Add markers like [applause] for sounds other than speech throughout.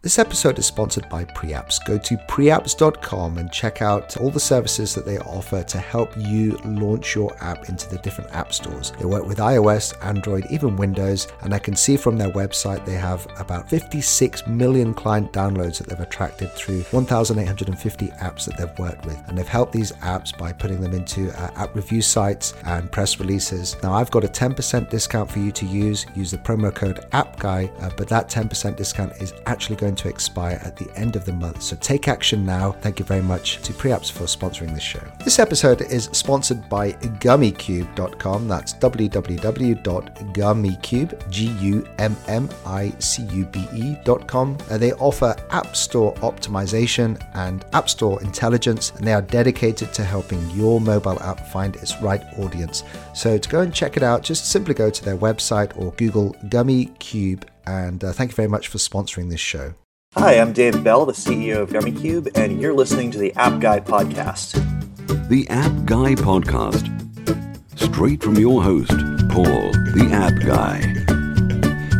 This episode is sponsored by Preapps. Go to preapps.com and check out all the services that they offer to help you launch your app into the different app stores. They work with iOS, Android, even Windows, and I can see from their website they have about 56 million client downloads that they've attracted through 1,850 apps that they've worked with. And they've helped these apps by putting them into uh, app review sites and press releases. Now, I've got a 10% discount for you to use. Use the promo code AppGuy, uh, but that 10% discount is actually going to expire at the end of the month. So take action now. Thank you very much to Preapps for sponsoring this show. This episode is sponsored by gummicube.com. That's www.gummicube, G-U-M-M-I-C-U-B-E.com. Uh, they offer App Store optimization and App Store intelligence, and they are dedicated to helping your mobile app find its right audience. So to go and check it out, just simply go to their website or Google Gummy Cube and uh, thank you very much for sponsoring this show. Hi, I'm Dave Bell, the CEO of Gummicube, and you're listening to the App Guy Podcast. The App Guy Podcast. Straight from your host, Paul, the App Guy.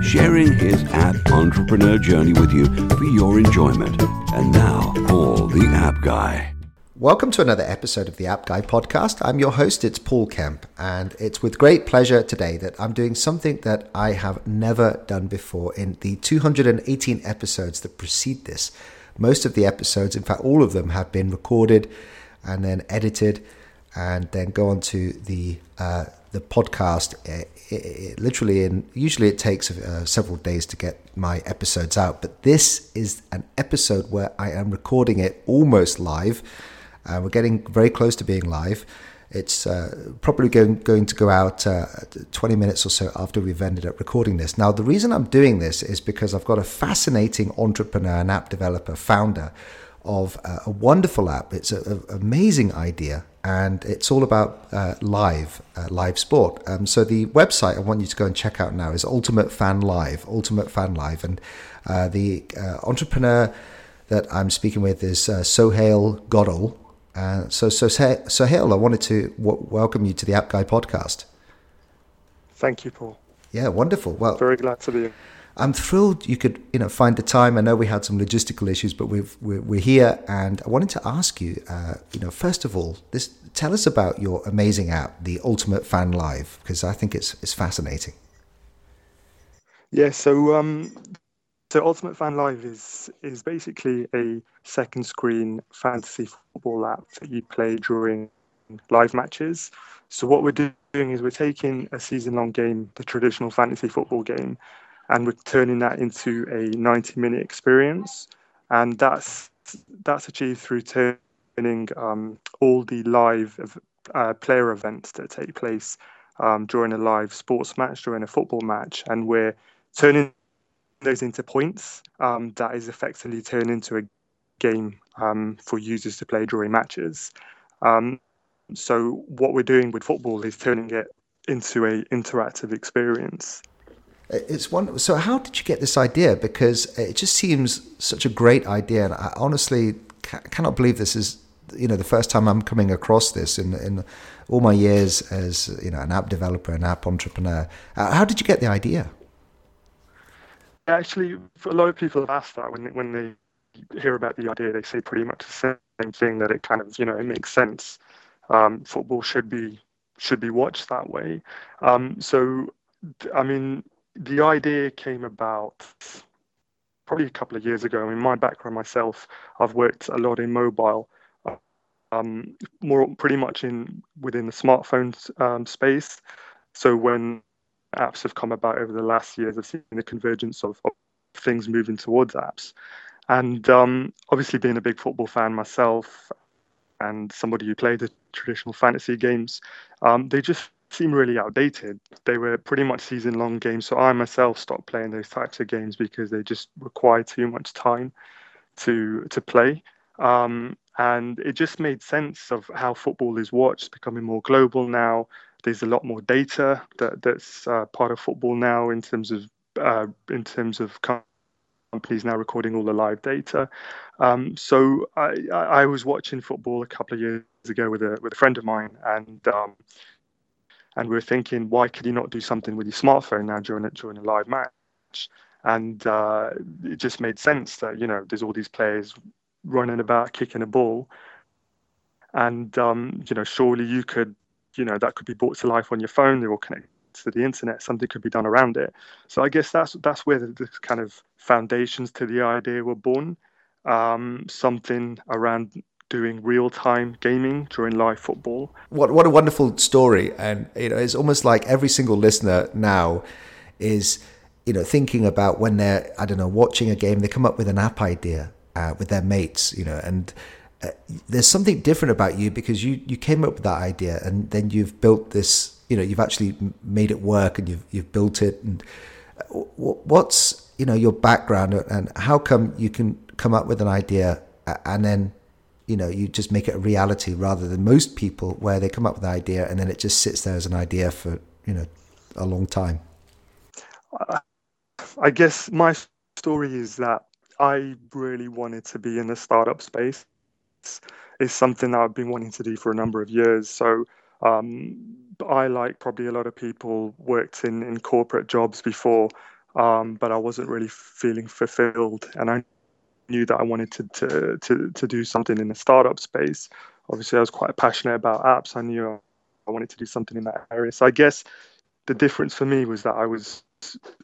Sharing his app entrepreneur journey with you for your enjoyment. And now, Paul, the App Guy. Welcome to another episode of the App Guy podcast. I'm your host, it's Paul Kemp, and it's with great pleasure today that I'm doing something that I have never done before in the 218 episodes that precede this. Most of the episodes, in fact, all of them, have been recorded and then edited and then go on to the uh, the podcast. It, it, it, literally, in usually it takes uh, several days to get my episodes out, but this is an episode where I am recording it almost live uh, we're getting very close to being live. It's uh, probably going, going to go out uh, 20 minutes or so after we've ended up recording this. Now, the reason I'm doing this is because I've got a fascinating entrepreneur and app developer, founder of uh, a wonderful app. It's an amazing idea, and it's all about uh, live, uh, live sport. Um, so the website I want you to go and check out now is Ultimate Fan Live, Ultimate Fan Live, and uh, the entrepreneur that I'm speaking with is Sohail Godall. Uh, so, so, so, Hill, I wanted to w- welcome you to the App Guy podcast. Thank you, Paul. Yeah, wonderful. Well, very glad to be here. I'm thrilled you could, you know, find the time. I know we had some logistical issues, but we've, we're, we're here, and I wanted to ask you, uh, you know, first of all, this tell us about your amazing app, the Ultimate Fan Live, because I think it's it's fascinating. Yeah, so um, so Ultimate Fan Live is is basically a second screen fantasy football app that you play during live matches. So what we're doing is we're taking a season long game, the traditional fantasy football game, and we're turning that into a 90 minute experience. And that's that's achieved through turning um, all the live uh, player events that take place um, during a live sports match, during a football match, and we're turning those into points um, that is effectively turned into a game um, for users to play during matches. Um, so what we're doing with football is turning it into a interactive experience. It's one. So how did you get this idea? Because it just seems such a great idea, and I honestly cannot believe this is you know the first time I'm coming across this in in all my years as you know an app developer, an app entrepreneur. How did you get the idea? Actually, a lot of people have asked that when when they hear about the idea, they say pretty much the same thing that it kind of you know it makes sense. Um, football should be should be watched that way. Um, so, I mean, the idea came about probably a couple of years ago. I mean, my background myself, I've worked a lot in mobile, um, more pretty much in within the smartphone um, space. So when apps have come about over the last years. I've seen the convergence of, of things moving towards apps. And um, obviously, being a big football fan myself and somebody who played the traditional fantasy games, um, they just seem really outdated. They were pretty much season long games. So I myself stopped playing those types of games because they just require too much time to to play. Um, and it just made sense of how football is watched, becoming more global now. There's a lot more data that, that's uh, part of football now in terms of uh, in terms of companies now recording all the live data. Um, so I, I, was watching football a couple of years ago with a with a friend of mine, and um, and we are thinking, why could you not do something with your smartphone now during a, during a live match? and uh, it just made sense that you know there's all these players running about kicking a ball, and um, you know surely you could you know that could be brought to life on your phone. They're all connected to the internet. Something could be done around it. So I guess that's that's where the, the kind of foundations to the idea were born. Um, something around doing real time gaming during live football. What what a wonderful story! And you know, it's almost like every single listener now is you know thinking about when they're I don't know watching a game, they come up with an app idea uh, with their mates, you know, and uh, there's something different about you because you you came up with that idea and then you've built this. You know, you've actually made it work and you've you've built it. And uh, what's you know your background and how come you can come up with an idea and then you know you just make it a reality rather than most people where they come up with an idea and then it just sits there as an idea for you know a long time i guess my story is that i really wanted to be in the startup space it's something that i've been wanting to do for a number of years so um, i like probably a lot of people worked in, in corporate jobs before um, but i wasn't really feeling fulfilled and i knew that I wanted to, to, to, to do something in the startup space. Obviously, I was quite passionate about apps. I knew I wanted to do something in that area. So I guess the difference for me was that I was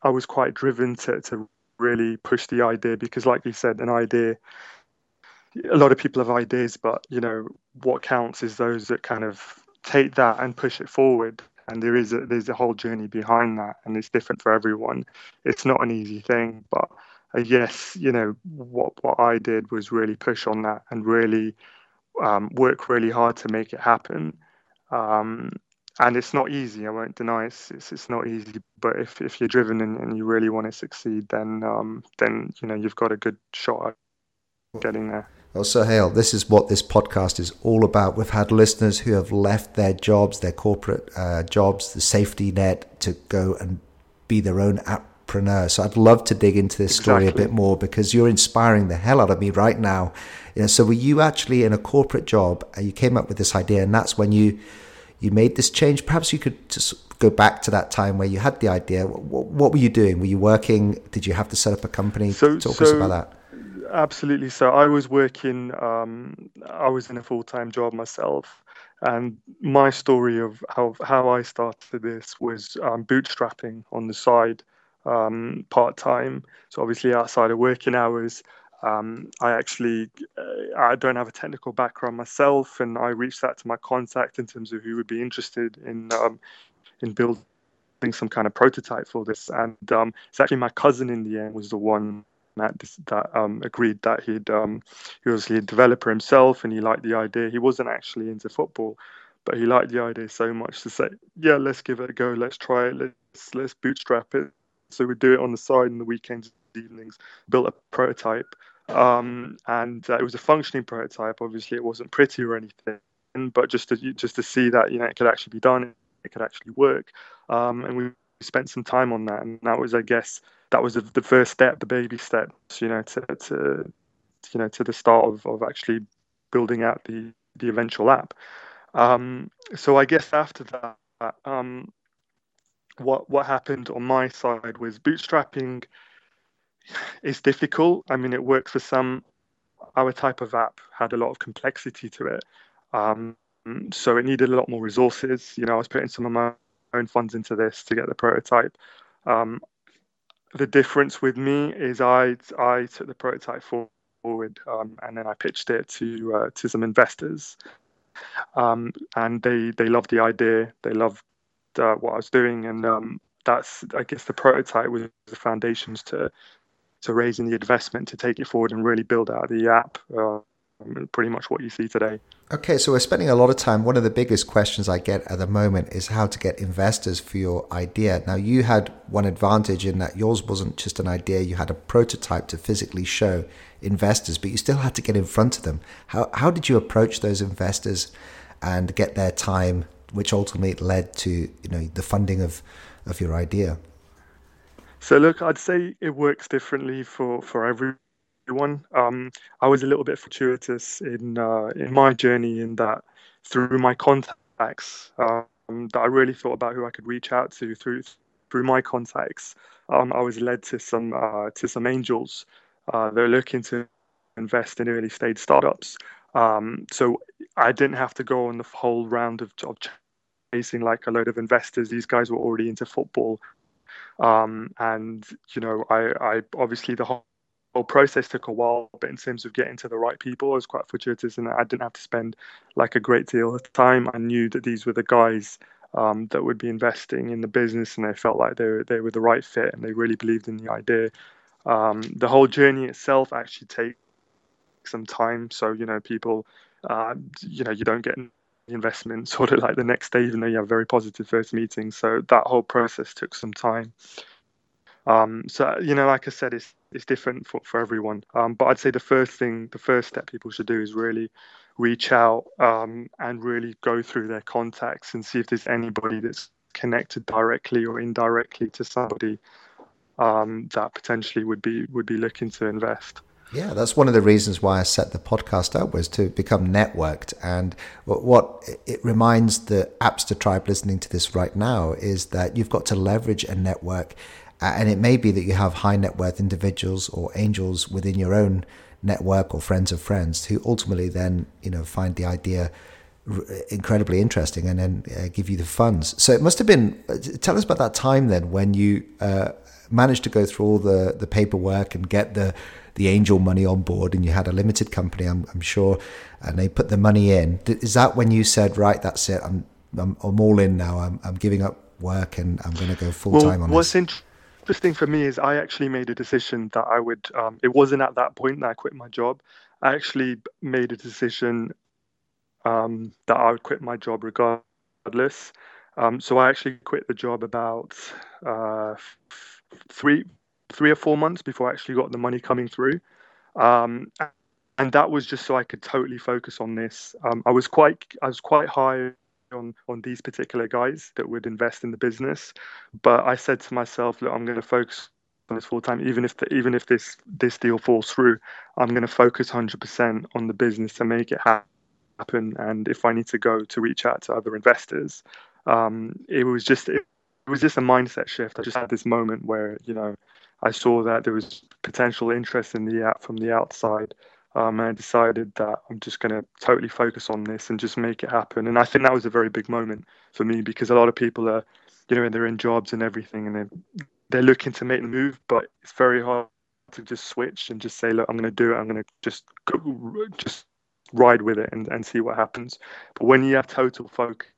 I was quite driven to, to really push the idea because, like you said, an idea. A lot of people have ideas, but you know what counts is those that kind of take that and push it forward. And there is a, there's a whole journey behind that, and it's different for everyone. It's not an easy thing, but yes, you know what what I did was really push on that and really um, work really hard to make it happen. Um, and it's not easy. I won't deny it's it's, it's not easy. But if, if you're driven and, and you really want to succeed, then um, then you know you've got a good shot at getting there. Well, Sohail, this is what this podcast is all about. We've had listeners who have left their jobs, their corporate uh, jobs, the safety net to go and be their own app entrepreneur. So I'd love to dig into this story a bit more because you're inspiring the hell out of me right now. You know, so were you actually in a corporate job and you came up with this idea and that's when you you made this change? Perhaps you could just go back to that time where you had the idea. What, what were you doing? Were you working? Did you have to set up a company? So, Talk so, us about that. Absolutely. So I was working. Um, I was in a full time job myself. And my story of how, how I started this was um, bootstrapping on the side um, part time. So obviously outside of working hours. Um, I actually uh, I don't have a technical background myself, and I reached out to my contact in terms of who would be interested in um, in building some kind of prototype for this. And um, it's actually my cousin in the end was the one that that um, agreed that he'd um, he was a developer himself and he liked the idea. He wasn't actually into football, but he liked the idea so much to say, yeah, let's give it a go, let's try it, let's let's bootstrap it so we'd do it on the side in the weekends, evenings, built a prototype. Um, and uh, it was a functioning prototype. Obviously, it wasn't pretty or anything, but just to just to see that you know it could actually be done, it could actually work. Um, and we spent some time on that, and that was, I guess, that was the, the first step, the baby steps, you know, to, to you know to the start of, of actually building out the the eventual app. Um, so I guess after that, um, what what happened on my side was bootstrapping is difficult. I mean, it works for some. Our type of app had a lot of complexity to it, um, so it needed a lot more resources. You know, I was putting some of my own funds into this to get the prototype. Um, the difference with me is I I took the prototype forward um, and then I pitched it to uh, to some investors, um, and they they loved the idea. They loved uh, what I was doing, and um, that's I guess the prototype was the foundations to to raising the investment to take it forward and really build out the app. Uh, pretty much what you see today. Okay, so we're spending a lot of time. One of the biggest questions I get at the moment is how to get investors for your idea. Now, you had one advantage in that yours wasn't just an idea, you had a prototype to physically show investors, but you still had to get in front of them. How, how did you approach those investors and get their time which ultimately led to you know the funding of of your idea? So look, I'd say it works differently for for everyone. Um, I was a little bit fortuitous in uh, in my journey in that through my contacts um, that I really thought about who I could reach out to through through my contacts, um, I was led to some uh, to some angels. Uh, they're looking to invest in early stage startups. Um, so I didn't have to go on the whole round of, of chasing like a load of investors. These guys were already into football, um, and you know, I, I obviously the whole whole process took a while, but in terms of getting to the right people, I was quite fortuitous and I didn't have to spend like a great deal of time. I knew that these were the guys um, that would be investing in the business, and they felt like they were they were the right fit, and they really believed in the idea. Um, the whole journey itself actually takes some time, so you know people, uh, you know, you don't get investment [laughs] sort of like the next day, even though you have very positive first meetings. So that whole process took some time. Um, so you know, like I said, it's it's different for, for everyone. Um, but I'd say the first thing, the first step people should do is really reach out um, and really go through their contacts and see if there's anybody that's connected directly or indirectly to somebody um, that potentially would be would be looking to invest. Yeah, that's one of the reasons why I set the podcast up was to become networked. And what it reminds the Appster tribe listening to this right now is that you've got to leverage a network. And it may be that you have high net worth individuals or angels within your own network or friends of friends who ultimately then, you know, find the idea incredibly interesting and then uh, give you the funds. So it must have been. Uh, tell us about that time then when you uh, managed to go through all the the paperwork and get the the angel money on board and you had a limited company, I'm, I'm sure, and they put the money in. Is that when you said, right, that's it, I'm, I'm, I'm all in now, I'm, I'm giving up work and I'm going to go full time well, on what's this? interesting for me is I actually made a decision that I would, um, it wasn't at that point that I quit my job. I actually made a decision um, that I would quit my job regardless. Um, so I actually quit the job about uh, three three or four months before I actually got the money coming through. Um, and that was just so I could totally focus on this. Um, I was quite I was quite high on on these particular guys that would invest in the business, but I said to myself, look, I'm going to focus on this full time, even if the, even if this this deal falls through, I'm going to focus 100% on the business to make it happen. And if I need to go to reach out to other investors, um, it was just it, it was just a mindset shift. I just had this moment where you know I saw that there was potential interest in the app from the outside. Um, and I decided that I'm just going to totally focus on this and just make it happen. And I think that was a very big moment for me because a lot of people are, you know, they're in jobs and everything, and they're they're looking to make the move, but it's very hard to just switch and just say, look, I'm going to do it. I'm going to just go, just ride with it and, and see what happens. But when you have total focus,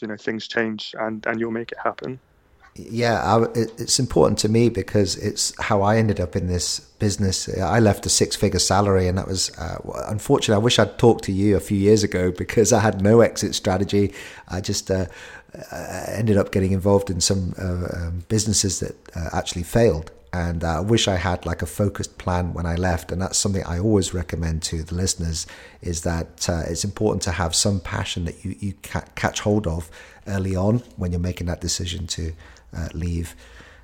you know, things change and and you'll make it happen yeah, I, it's important to me because it's how I ended up in this business. I left a six-figure salary, and that was uh, unfortunate. I wish I'd talked to you a few years ago because I had no exit strategy. I just uh, uh ended up getting involved in some uh, um, businesses that uh, actually failed, and I wish I had like a focused plan when I left. And that's something I always recommend to the listeners: is that it's important to have some passion that you you catch hold of early on when you're making that decision to uh, leave.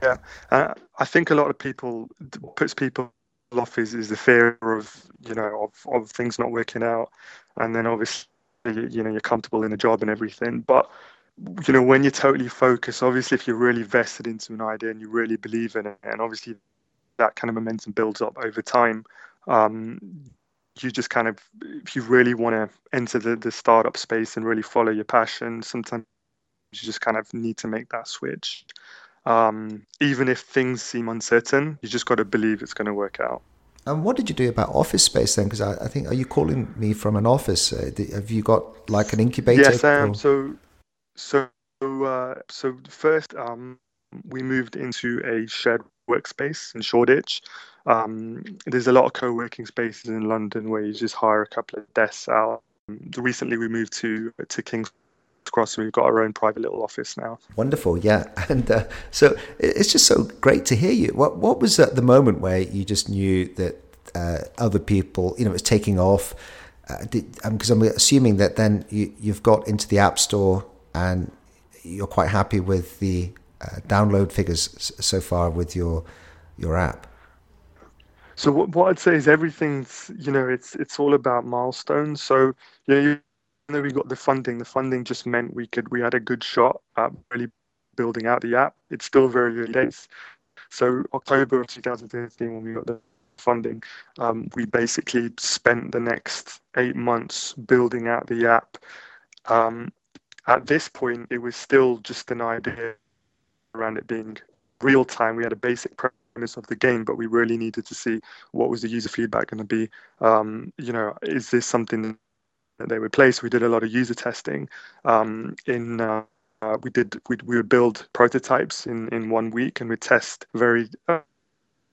Yeah, uh, I think a lot of people puts people off is, is the fear of you know of, of things not working out, and then obviously you know you're comfortable in the job and everything, but you know when you're totally focused obviously if you're really vested into an idea and you really believe in it and obviously that kind of momentum builds up over time um, you just kind of if you really want to enter the, the startup space and really follow your passion sometimes you just kind of need to make that switch. Um, even if things seem uncertain, you just got to believe it's going to work out. And what did you do about office space then? Because I, I, think, are you calling me from an office? Uh, have you got like an incubator? Yes, I am. So, so, uh, so first, um, we moved into a shared workspace in Shoreditch. Um, there's a lot of co-working spaces in London where you just hire a couple of desks out. Recently, we moved to to King's Cross. We've got our own private little office now. Wonderful, yeah. [laughs] And uh, so it's just so great to hear you. What what was the moment where you just knew that uh, other people, you know, it was taking off? Because uh, um, I'm assuming that then you, you've got into the App Store and you're quite happy with the uh, download figures so far with your your app. So what, what I'd say is everything's you know it's it's all about milestones. So you know you though we got the funding, the funding just meant we could we had a good shot at really building out the app. It's still very early days. So October of 2015, when we got the funding, um, we basically spent the next eight months building out the app. Um, at this point, it was still just an idea around it being real time. We had a basic premise of the game, but we really needed to see what was the user feedback going to be. Um, you know, is this something that they place? We did a lot of user testing. Um, in uh, uh, we did we, we would build prototypes in in one week, and we test very uh,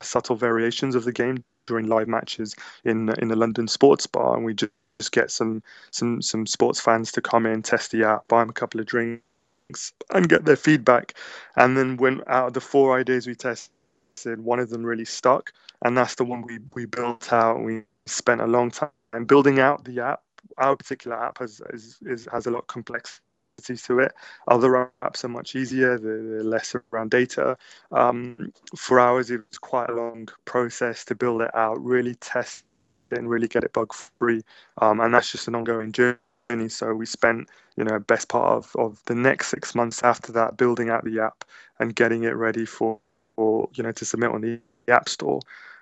subtle variations of the game during live matches in in the London sports bar, and we just just get some some some sports fans to come in, test the app, buy them a couple of drinks, and get their feedback. And then when out of the four ideas we tested, one of them really stuck, and that's the one we we built out. We spent a long time building out the app. Our particular app has is, is has a lot of complexity to it. Other apps are much easier, they're, less around data. Um, for ours, it was quite a long process to build it out, really test it and really get it bug free. Um, and that's just an ongoing journey. So we spent, you know, best part of, of the next six months after that building out the app and getting it ready for, for you know, to submit on the App Store.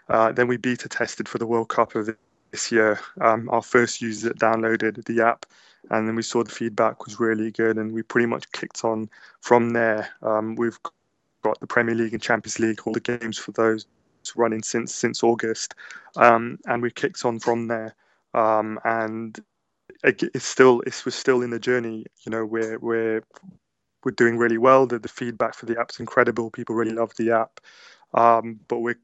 Uh, then we beta tested for the World Cup of this year. Um, our first user downloaded the app, and then we saw the feedback was really good, and we pretty much kicked on from there. Um, we've got the Premier League and Champions League, all the games for those running since since August, um, and we kicked on from there. Um, and it's still it was still in the journey. You know, we're we're we're doing really well. The, the feedback for the app's incredible. People really love the app, um, but we're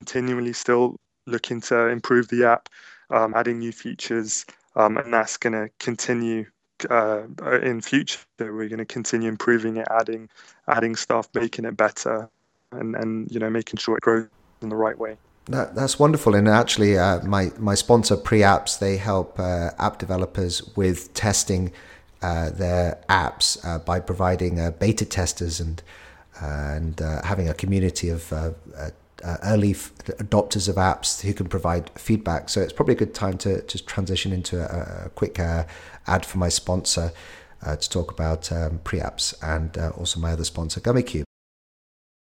continually still looking to improve the app, um, adding new features, um, and that's going to continue uh, in future. We're going to continue improving it, adding adding stuff, making it better, and and you know making sure it grows in the right way. That, that's wonderful. And actually, uh, my, my sponsor, PreApps, they help uh, app developers with testing uh, their apps uh, by providing uh, beta testers and, and having a community of early f- adopters of apps who can provide feedback. So it's probably a good time to just transition into a, a quick ad for my sponsor to talk about um, PreApps and also my other sponsor, Gummicube.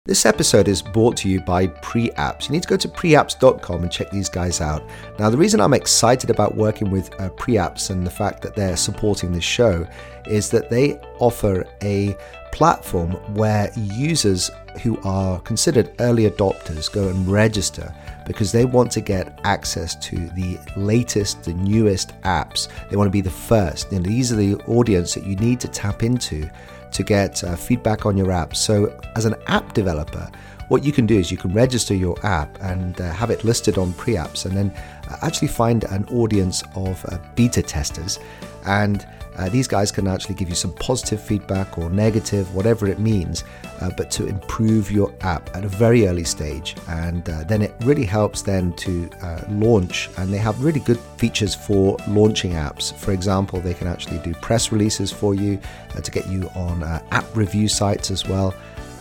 This episode is brought to you by PreApps. You need to go to preapps.com and check these guys out. Now, the reason I'm excited about working with uh, PreApps and the fact that they're supporting this show is that they offer a platform where users who are considered early adopters go and register because they want to get access to the latest, the newest apps. They want to be the first. And these are the audience that you need to tap into to get uh, feedback on your app. So, as an app developer, what you can do is you can register your app and uh, have it listed on PreApps and then uh, actually find an audience of uh, beta testers. And uh, these guys can actually give you some positive feedback or negative, whatever it means, uh, but to improve your app at a very early stage. And uh, then it really helps them to uh, launch. And they have really good features for launching apps. For example, they can actually do press releases for you uh, to get you on uh, app review sites as well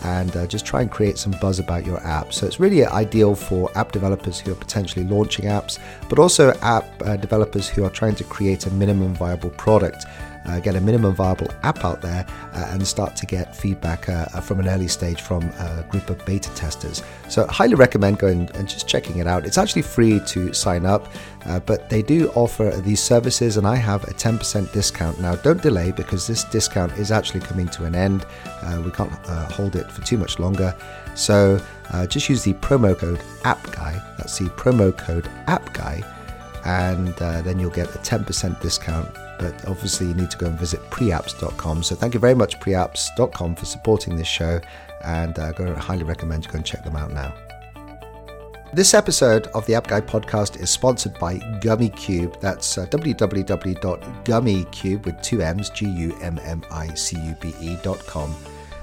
and uh, just try and create some buzz about your app. So it's really ideal for app developers who are potentially launching apps, but also app uh, developers who are trying to create a minimum viable product. Uh, get a minimum viable app out there uh, and start to get feedback uh, uh, from an early stage from a group of beta testers. So, highly recommend going and just checking it out. It's actually free to sign up, but they do offer these services, and I have a 10% discount. Now, don't delay because this discount is actually coming to an end. we can't hold it for too much longer. So uh, just use the promo code AppGuy. That's the promo code AppGuy, and uh, then you'll get a 10% discount. But obviously, you need to go and visit preapps.com. So thank you very much, preapps.com, for supporting this show, and uh, I highly recommend you go and check them out now. This episode of the App Guy podcast is sponsored by Gummicube. That's uh, www.gummicube with two M's, G U M M I C U B E.com.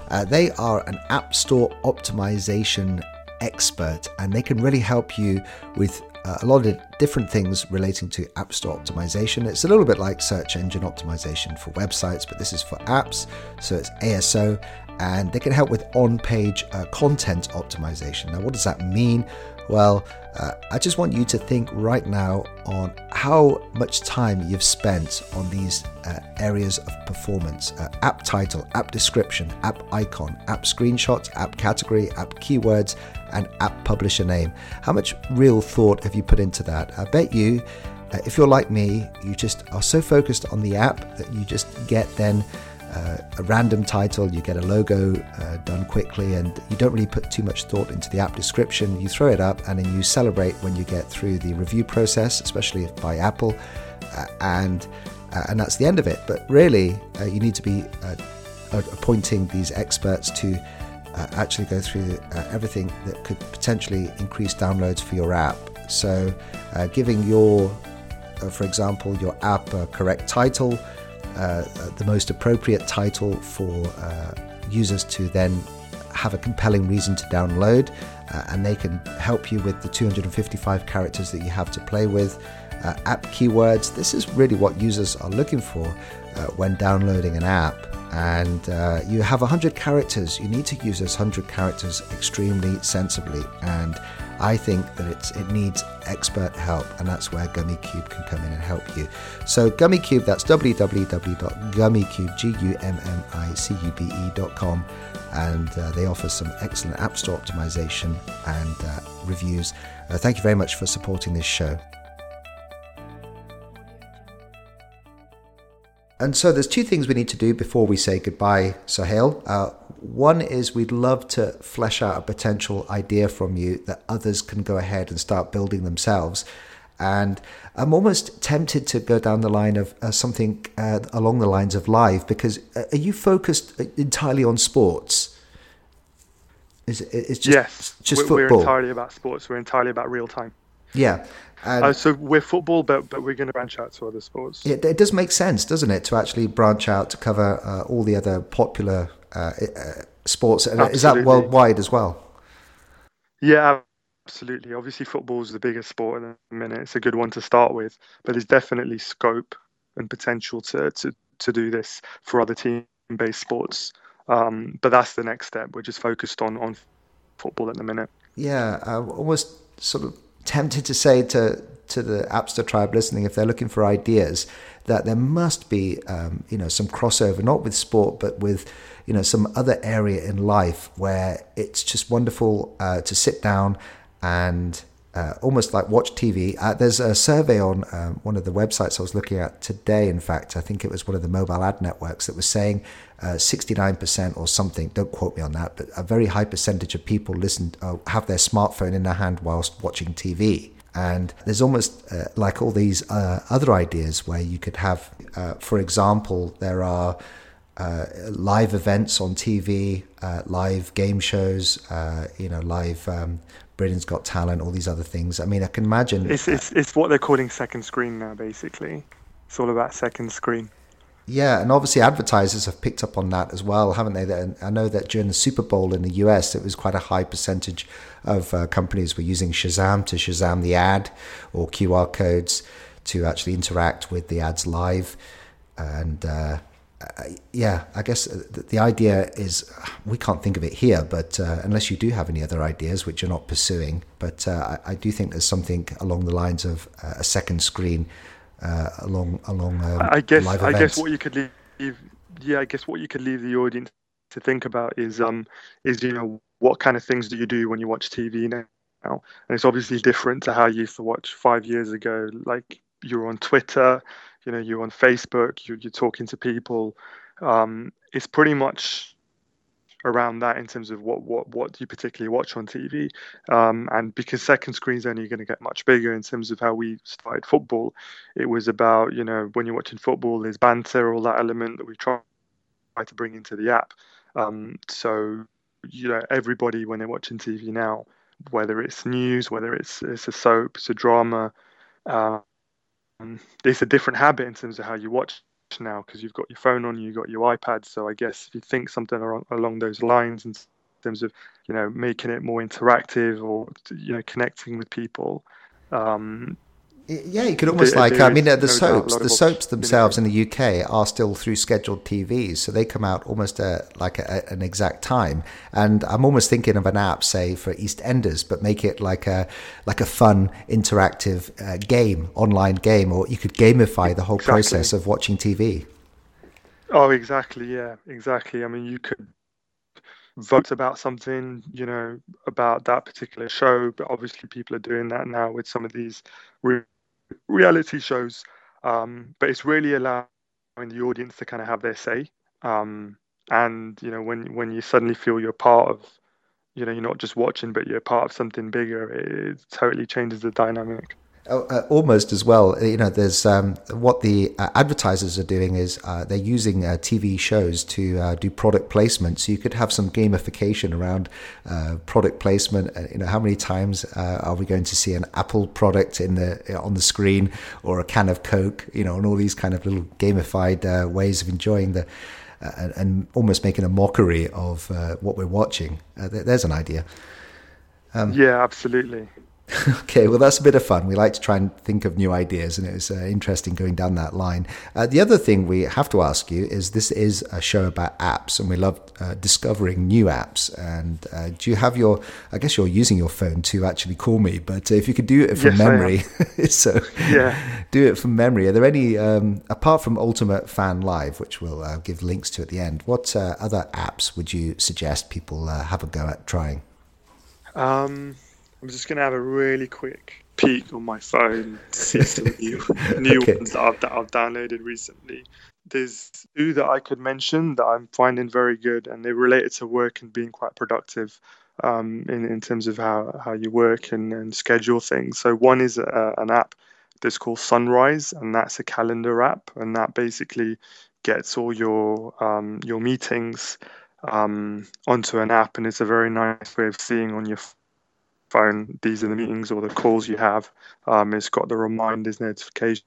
Uh, they are an App Store optimization expert and they can really help you with uh, a lot of different things relating to App Store optimization. It's a little bit like search engine optimization for websites, but this is for apps, so it's ASO, and they can help with on page uh, content optimization. Now, what does that mean? Well, uh, I just want you to think right now on how much time you've spent on these uh, areas of performance uh, app title, app description, app icon, app screenshots, app category, app keywords, and app publisher name. How much real thought have you put into that? I bet you, uh, if you're like me, you just are so focused on the app that you just get then uh, a random title, you get a logo uh, done quickly, and you don't really put too much thought into the app description. You throw it up, and then you celebrate when you get through the review process, especially by Apple, uh, and uh, and that's the end of it. But really, uh, you need to be uh, appointing these experts to actually go through everything that could potentially increase downloads for your app. So, giving your, for example, your app a correct title. Uh, the most appropriate title for uh, users to then have a compelling reason to download, uh, and they can help you with the 255 characters that you have to play with. Uh, app keywords this is really what users are looking for uh, when downloading an app. And uh, you have 100 characters, you need to use those 100 characters extremely sensibly. And I think that it's, it needs expert help, and that's where Gummicube can come in and help you. So, Gummicube, that's www.gummicube.com, and uh, they offer some excellent App Store optimization and uh, reviews. Uh, thank you very much for supporting this show. And so there's two things we need to do before we say goodbye, Sohail. Uh, one is we'd love to flesh out a potential idea from you that others can go ahead and start building themselves. And I'm almost tempted to go down the line of uh, something uh, along the lines of live because uh, are you focused entirely on sports? Is it, it's just, yes, just we're, football? We're entirely about sports. We're entirely about real time. Yeah. Uh, so we're football, but but we're going to branch out to other sports. Yeah, it does make sense, doesn't it, to actually branch out to cover uh, all the other popular uh, uh sports? Absolutely. Is that worldwide as well? Yeah, absolutely. Obviously, football is the biggest sport in the minute. It's a good one to start with, but there's definitely scope and potential to to to do this for other team-based sports. Um, but that's the next step. We're just focused on on football at the minute. Yeah, I almost sort of tempted to say to to the Appster tribe listening, if they're looking for ideas, that there must be um, you know some crossover, not with sport, but with you know some other area in life where it's just wonderful uh, to sit down and uh, almost like watch TV. Uh, there's a survey on um, one of the websites I was looking at today. In fact, I think it was one of the mobile ad networks that was saying uh, 69% or something. Don't quote me on that, but a very high percentage of people listen uh, have their smartphone in their hand whilst watching TV. And there's almost uh, like all these uh, other ideas where you could have, for example, there are live events on TV, live game shows, you know, live um, Britain's Got Talent, all these other things. I mean, I can imagine. It's, it's, it's what they're calling second screen now, basically. It's all about second screen. Yeah, and obviously advertisers have picked up on that as well, haven't they? I know that during the Super Bowl in the US, it was quite a high percentage of uh, companies were using Shazam to Shazam the ad or QR codes to actually interact with the ads live. And uh, uh, yeah, I guess uh, the, the, idea is we can't think of it here, but uh, unless you do have any other ideas which you're not pursuing, but uh, I, I, do think there's something along the lines of uh, a second screen uh, along along. Um, I guess I guess what you could leave, yeah, I guess what you could leave the audience to think about is um is you know what kind of things do you do when you watch TV now, and it's obviously different to how you used to watch five years ago. Like you're on Twitter you know you're on facebook you're, you're talking to people um, it's pretty much around that in terms of what what what you particularly watch on TV, um, and because second screen's only going to get much bigger in terms of how we started football, it was about you know when you're watching football, there's banter, all that element that we try to bring into the app. Um, so you know everybody when they're watching TV now, whether it's news, whether it's it's a soap, it's a drama. Uh, um, it's a different habit in terms of how you watch now because you've got your phone on, you've got your iPad. So I guess if you think something along, along those lines in terms of you know making it more interactive or you know connecting with people, um, Yeah, you could almost like. I mean, uh, the soaps, the soaps themselves in the UK are still through scheduled TVs, so they come out almost uh, like a, an exact time. And I'm almost thinking of an app, say for EastEnders, but make it like a like a fun, interactive uh, game, online game, or you could gamify the whole exactly. process of watching TV. Oh, exactly. Yeah, exactly. I mean, you could vote about something, you know, about that particular show. But obviously, people are doing that now with some of these reality shows. Um, but it's really allowing the audience to kind of have their say. Um, and you know, when when you suddenly feel you're part of, you know, you're not just watching, but you're part of something bigger, it, it totally changes the dynamic. Oh, uh, almost as well. You know, there's um, what the uh, advertisers are doing is uh, they're using uh, TV shows to uh, do product placement. So you could have some gamification around uh, product placement. you know, how many times are we going to see an Apple product in the on the screen or a can of Coke? You know, and all these kind of little gamified ways of enjoying the. And, and, almost making a mockery of what we're watching. there's an idea. Um, yeah, absolutely. [laughs] Okay, well, that's a bit of fun. We like to try and think of new ideas, and it was uh, interesting going down that line. Uh, the other thing we have to ask you is this is a show about apps, and we love uh, discovering new apps. And uh, do you have your, I guess you're using your phone to actually call me, but if you could do it from yes, memory, [laughs] so yeah. do it from memory. Are there any, um, apart from Ultimate Fan Live, which we'll uh, give links to at the end, what uh, other apps would you suggest people have a go at trying? Um, I'm just going to have a really quick peek on my phone to see some new, [laughs] new okay. ones that I've, that I've downloaded recently. There's two that I could mention that I'm finding very good, and they're related to work and being quite productive um, in, in terms of how, how you work and, and schedule things. So, one is a, an app that's called Sunrise, and that's a calendar app, and that basically gets all your um, your meetings um, onto an app, and it's a very nice way of seeing on your phone these are the meetings or the calls you have. Um, it's got the reminders, notifications.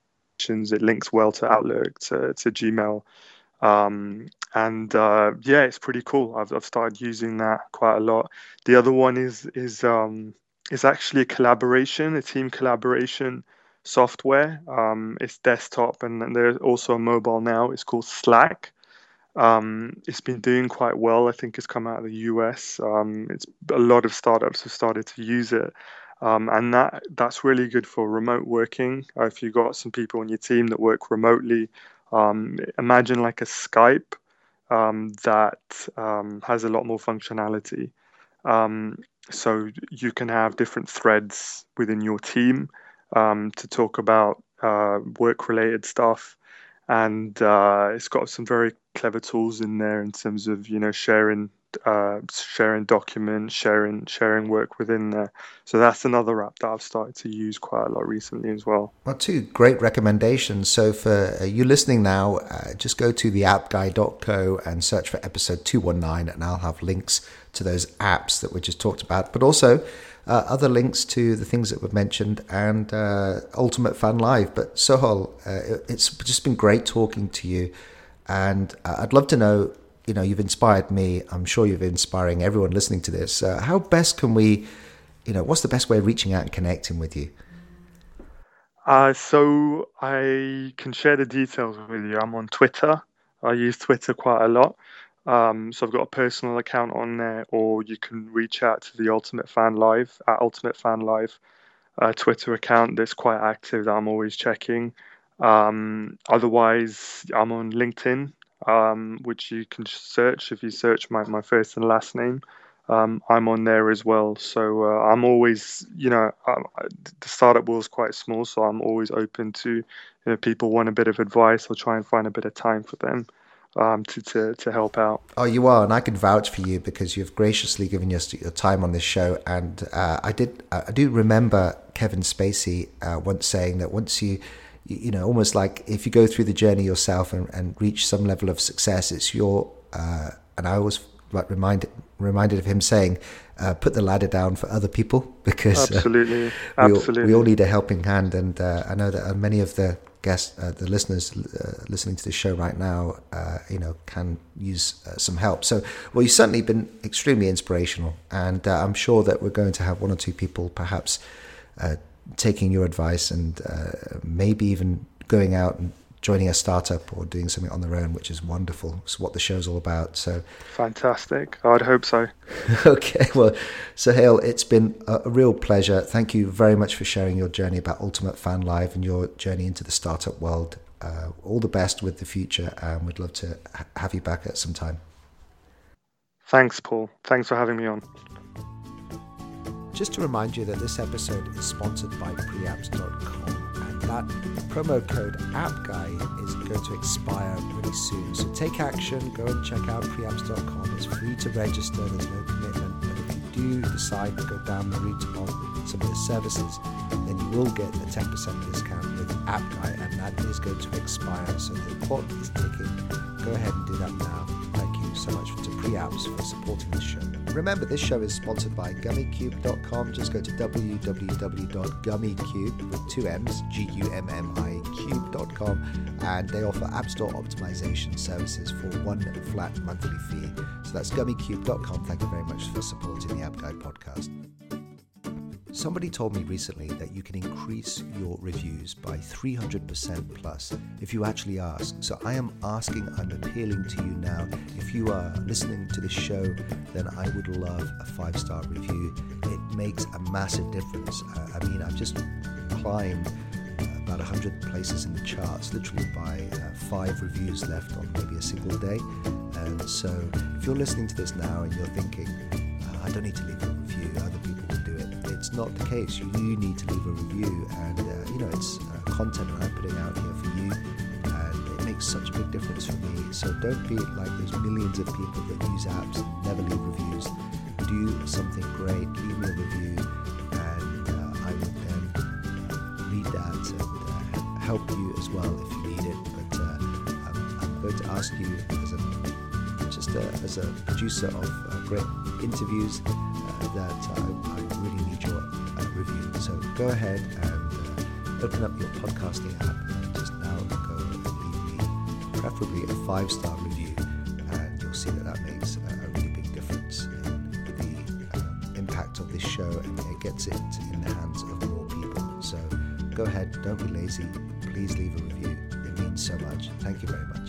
It links well to Outlook, to, to Gmail. Um, and uh, yeah, it's pretty cool. I've, I've started using that quite a lot. The other one is is um, is actually a collaboration, a team collaboration software. Um, it's desktop and, and there's also a mobile now. It's called Slack. Um, it's been doing quite well. I think it's come out of the US. Um, it's a lot of startups have started to use it, um, and that that's really good for remote working. Uh, if you've got some people on your team that work remotely, um, imagine like a Skype um, that um, has a lot more functionality. so you can have different threads within your team to talk about uh, work-related stuff and uh, it's got some very clever tools in there in terms of you know sharing uh, sharing documents, sharing sharing work within there. So that's another app that I've started to use quite a lot recently as well. Well, two great recommendations. So for uh, you listening now, uh, just go to theappguy.co and search for episode 219, and I'll have links to those apps that we just talked about, but also uh, other links to the things that were mentioned and uh, Ultimate Fan Live. But Sohail, uh, it's just been great talking to you, and uh, I'd love to know. You know, you've inspired me. I'm sure you're inspiring everyone listening to this. Uh, how best can we, you know, what's the best way of reaching out and connecting with you? Uh, so I can share the details with you. I'm on Twitter. I use Twitter quite a lot. Um, so I've got a personal account on there, or you can reach out to the Ultimate Fan Live at Ultimate Fan Live uh, Twitter account that's quite active that I'm always checking. Um, otherwise, I'm on LinkedIn, um, which you can search if you search my, my first and last name. Um, I'm on there as well. So uh, I'm always, you know, um, the startup world is quite small, so I'm always open to, you know, people want a bit of advice. I'll try and find a bit of time for them um, to, to, to help out. Oh, you are, and I can vouch for you because you've graciously given us your time on this show. And uh, I did, I do remember Kevin Spacey uh, once saying that once you, you know, almost like if you go through the journey yourself and, and reach some level of success, it's your. Uh, and I always like reminded reminded of him saying, uh, "Put the ladder down for other people," [laughs] because absolutely, uh, we, absolutely. All, we all need a helping hand. And uh, I know that many of the guests, uh, the listeners uh, listening to this show right now, uh, you know, can use uh, some help. So, well, you've certainly been extremely inspirational, and uh, I'm sure that we're going to have one or two people perhaps uh, taking your advice and uh, maybe even going out and joining a startup or doing something on their own, which is wonderful. It's what the show's all about. So fantastic. I'd hope so. [laughs] okay, well, Sohail, it's been a, a, real pleasure. Thank you very much for sharing your journey about Ultimate Fan Live and your journey into the startup world. Uh, all the best with the future, and we'd love to ha- have you back at some time. Thanks, Paul. Thanks for having me on. Just to remind you that this episode is sponsored by preapps.com and that promo code AppGuy is going to expire pretty soon. So take action, go and check out preapps.com. It's free to register, there's no commitment. But if you do decide to go down the route of some of the services, then you will get a 10% discount with AppGuy, and that is going to expire. So the clock is ticking. Go ahead and do that now. Thank you so much to Preapps for supporting the show. Remember, this show is sponsored by Gummicube.com. Just go to www.gummicube with two M's, G U M M I Cube.com, and they offer App Store optimization services for one flat monthly fee. So that's Gummicube.com. Thank you very much for supporting the App Guide podcast. Somebody told me recently that you can increase your reviews by 300% plus if you actually ask. So I am asking, I'm appealing to you now. If you are listening to this show, then I would love a five star review. It makes a massive difference. Uh, I mean, I've just climbed about 100 places in the charts literally by uh, five reviews left on maybe a single day. And so if you're listening to this now and you're thinking, uh, I don't need to leave a review, other people it's not the case. You need to leave a review, and uh, you know it's uh, content that I'm putting out here for you, and it makes such a big difference for me. So don't be like those millions of people that use apps and never leave reviews. Do something great. Leave me a review, and uh, I will then uh, read that and uh, help you as well if you need it. But uh, I'm, I'm, going to ask you as a just a, as a producer of great interviews that I, go ahead and uh, open up your podcasting app and just now go and leave me preferably a five star review, and you'll see that that makes a really big difference in the um, impact of this show and it gets it in the hands of more people. So go ahead, don't be lazy. Please leave a review. It means so much. Thank you very much.